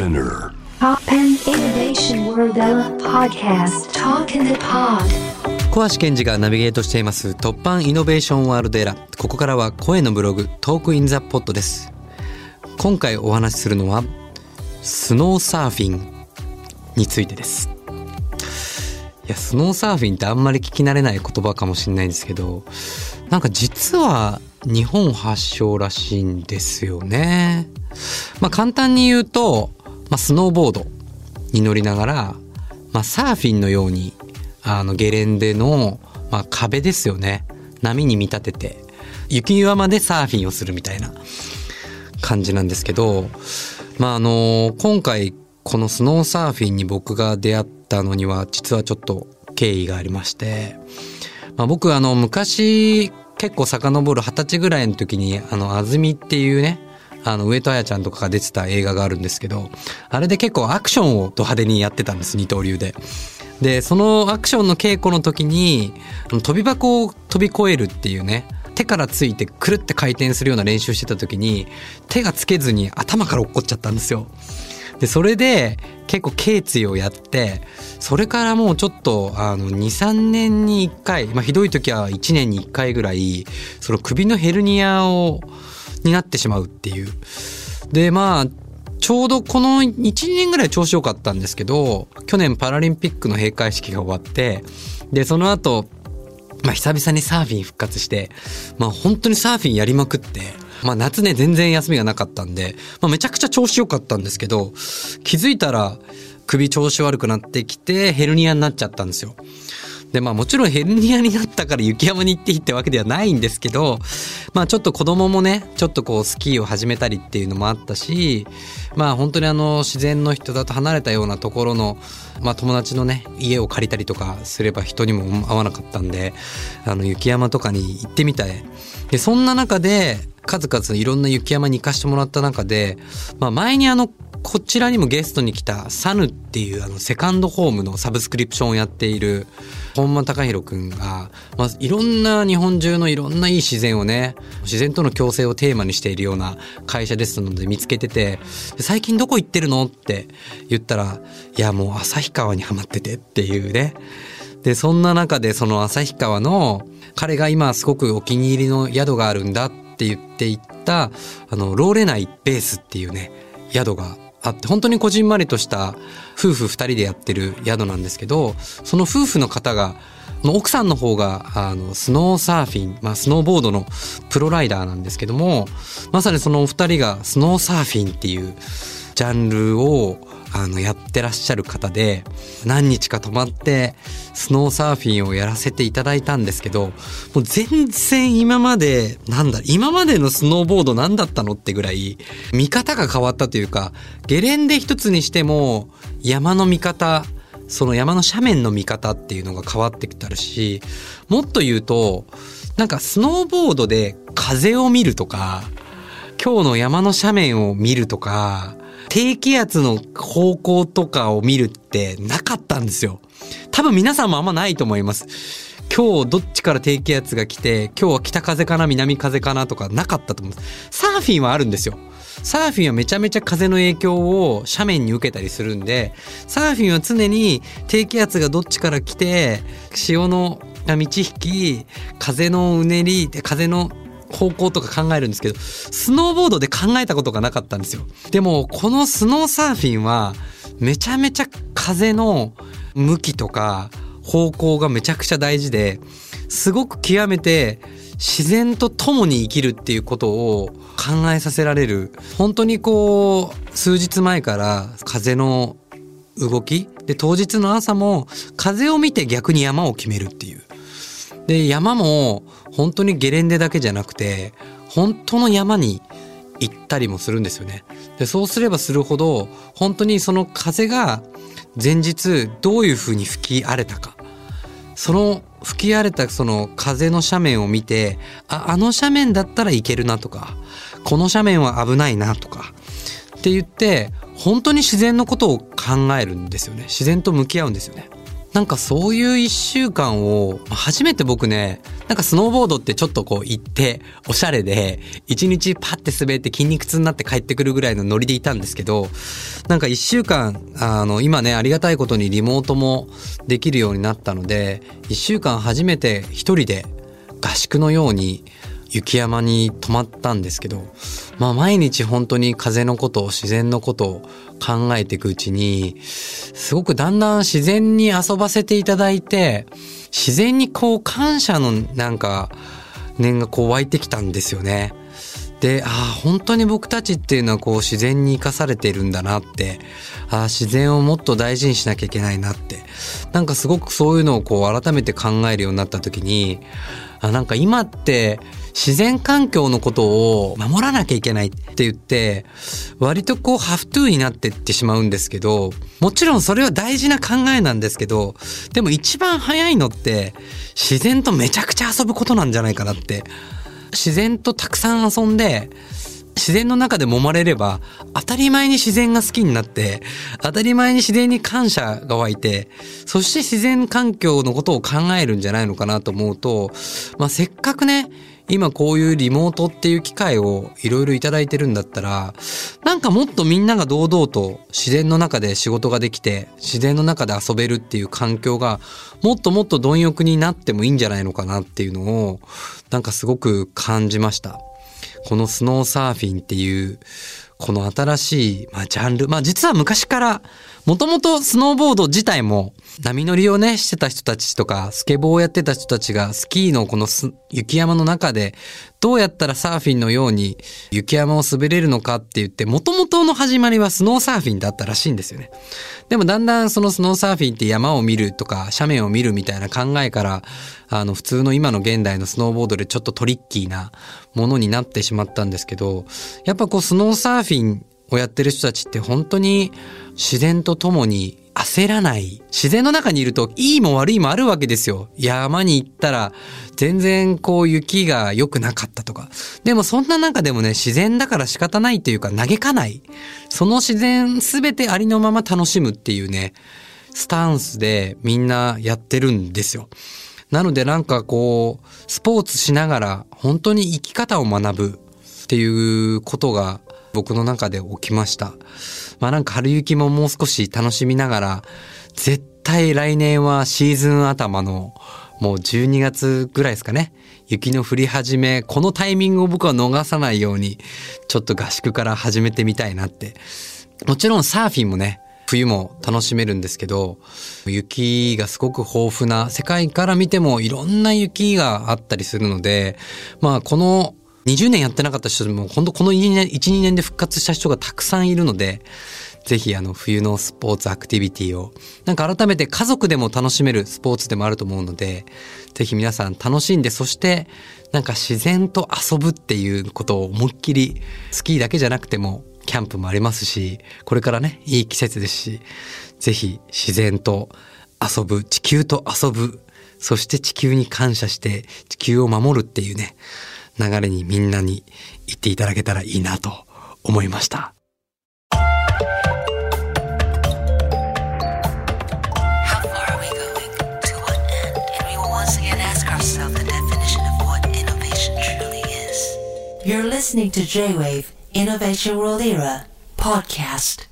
Spinner. Pop and Innovation World Podcast. Talk in the Pod. 小橋健二がナビゲートしています突破イノベーションワールドエラここからは声のブログトークインザポットです。今回お話しするのはスノーサーフィンについてです。いやスノーサーフィンってあんまり聞き慣れない言葉かもしれないんですけどなんか実は日本発祥らしいんですよね。まあ簡単に言うと、まあ、スノーボードに乗りながら、まあ、サーフィンのようにあのゲレンデの、まあ、壁ですよね。波に見立てて雪岩までサーフィンをするみたいな感じなんですけどまああの今回このスノーサーフィンに僕が出会ったのには実はちょっと経緯がありまして、まあ、僕あの昔結構遡る二十歳ぐらいの時にあの安住っていうねあの上戸彩ちゃんとかが出てた映画があるんですけどあれで結構アクションをド派手にやってたんです二刀流で。でそのアクションの稽古の時に飛び箱を飛び越えるっていうね手からついてくるって回転するような練習してた時に手がつけずに頭から落っこっちゃったんですよ。でそれで結構頸椎をやってそれからもうちょっとあの23年に1回、まあ、ひどい時は1年に1回ぐらいその首のヘルニアをになってしまうっていう。でまあちょうどこの1年ぐらい調子良かったんですけど去年パラリンピックの閉会式が終わってでその後まあ久々にサーフィン復活してまあ本当にサーフィンやりまくってまあ夏ね全然休みがなかったんで、まあ、めちゃくちゃ調子良かったんですけど気づいたら首調子悪くなってきてヘルニアになっちゃったんですよ。でまあもちろんヘルニアになったから雪山に行っていいってわけではないんですけどまあちょっと子供もねちょっとこうスキーを始めたりっていうのもあったしまあ本当にあの自然の人だと離れたようなところのまあ友達のね家を借りたりとかすれば人にも合わなかったんであの雪山とかに行ってみたい。でそんな中で数々いろんな雪山に行かしてもらった中で、まあ、前にあのこちらにもゲストに来たサヌっていうあのセカンドホームのサブスクリプションをやっている本間隆弘くんが、まあ、いろんな日本中のいろんないい自然をね自然との共生をテーマにしているような会社ですので見つけてて最近どこ行ってるのって言ったらいやもう旭川にはまっててっていうね。でそんな中でその旭川の彼が今すごくお気に入りの宿があるんだって言っていったあのローレナイベースっていうね宿があって本当にこじんまりとした夫婦2人でやってる宿なんですけどその夫婦の方が奥さんの方があのスノーサーフィン、まあ、スノーボードのプロライダーなんですけどもまさにそのお二人がスノーサーフィンっていうジャンルをあのやってらっしゃる方で何日か泊まってスノーサーフィンをやらせていただいたんですけどもう全然今までなんだ今までのスノーボード何だったのってぐらい見方が変わったというかゲレンデ一つにしても山の見方その山の斜面の見方っていうのが変わってきたるしもっと言うとなんかスノーボードで風を見るとか今日の山の斜面を見るとか低気圧の方向とかを見るってなかったんですよ。多分皆さんもあんまないと思います。今日どっちから低気圧が来て、今日は北風かな、南風かなとかなかったと思います。サーフィンはあるんですよ。サーフィンはめちゃめちゃ風の影響を斜面に受けたりするんで、サーフィンは常に低気圧がどっちから来て、潮の満ち引き、風のうねり、風の方向とか考えるんですけど、スノーボードで考えたことがなかったんですよ。でも、このスノーサーフィンは、めちゃめちゃ風の向きとか方向がめちゃくちゃ大事で、すごく極めて自然と共に生きるっていうことを考えさせられる。本当にこう、数日前から風の動きで、当日の朝も風を見て逆に山を決めるっていう。で山も本当にゲレンデだけじゃなくて本当の山に行ったりもするんですよね。でそうすればするほど本当にその風が前日どういうふうに吹き荒れたかその吹き荒れたその風の斜面を見てああの斜面だったらいけるなとかこの斜面は危ないなとかって言って本当に自然のことを考えるんですよね自然と向き合うんですよね。なんかそういう一週間を、初めて僕ね、なんかスノーボードってちょっとこう行って、おしゃれで、一日パッて滑って筋肉痛になって帰ってくるぐらいのノリでいたんですけど、なんか一週間、あの、今ね、ありがたいことにリモートもできるようになったので、一週間初めて一人で合宿のように雪山に泊まったんですけど、まあ毎日本当に風のことを自然のことを考えていくうちに、すごくだんだん自然に遊ばせていただいて、自然にこう感謝のなんか念がこう湧いてきたんですよね。で、ああ、本当に僕たちっていうのはこう自然に生かされているんだなって、ああ、自然をもっと大事にしなきゃいけないなって、なんかすごくそういうのをこう改めて考えるようになった時に、あなんか今って自然環境のことを守らなきゃいけないって言って、割とこうハフトゥーになってってしまうんですけど、もちろんそれは大事な考えなんですけど、でも一番早いのって自然とめちゃくちゃ遊ぶことなんじゃないかなって。自然とたくさん遊んで、自然の中で揉まれれば当たり前に自然が好きになって当たり前に自然に感謝が湧いてそして自然環境のことを考えるんじゃないのかなと思うと、まあ、せっかくね今こういうリモートっていう機会をいろいろいただいてるんだったら、なんかもっとみんなが堂々と自然の中で仕事ができて、自然の中で遊べるっていう環境がもっともっと貪欲になってもいいんじゃないのかなっていうのを、なんかすごく感じました。このスノーサーフィンっていう、この新しい、まあ、ジャンル。まあ実は昔からもともとスノーボード自体も波乗りをねしてた人たちとかスケボーをやってた人たちがスキーのこの雪山の中でどうやったらサーフィンのように雪山を滑れるのかって言ってもともとの始まりはスノーサーフィンだったらしいんですよね。でもだんだんそのスノーサーフィンって山を見るとか斜面を見るみたいな考えからあの普通の今の現代のスノーボードでちょっとトリッキーなものになってしまったんですけどやっぱこうスノーサーフィンをやってる人たちって本当に自然と共に焦らない。自然の中にいるといいも悪いもあるわけですよ。山に行ったら全然こう雪が良くなかったとか。でもそんな中でもね、自然だから仕方ないというか嘆かない。その自然すべてありのまま楽しむっていうね、スタンスでみんなやってるんですよ。なのでなんかこう、スポーツしながら本当に生き方を学ぶっていうことが僕の中で起きました。まあなんか春雪ももう少し楽しみながら、絶対来年はシーズン頭のもう12月ぐらいですかね。雪の降り始め、このタイミングを僕は逃さないように、ちょっと合宿から始めてみたいなって。もちろんサーフィンもね、冬も楽しめるんですけど、雪がすごく豊富な、世界から見てもいろんな雪があったりするので、まあこの20年やってなかった人でも、本当この1、2年で復活した人がたくさんいるので、ぜひあの冬のスポーツアクティビティを、なんか改めて家族でも楽しめるスポーツでもあると思うので、ぜひ皆さん楽しんで、そしてなんか自然と遊ぶっていうことを思いっきり、スキーだけじゃなくても、キャンプもありますし、これからね、いい季節ですし、ぜひ自然と遊ぶ、地球と遊ぶ、そして地球に感謝して地球を守るっていうね、流れにみんなに言っていただけたらいいなと思いました。You're listening to J-Wave Innovation World Era podcast.